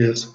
Yes.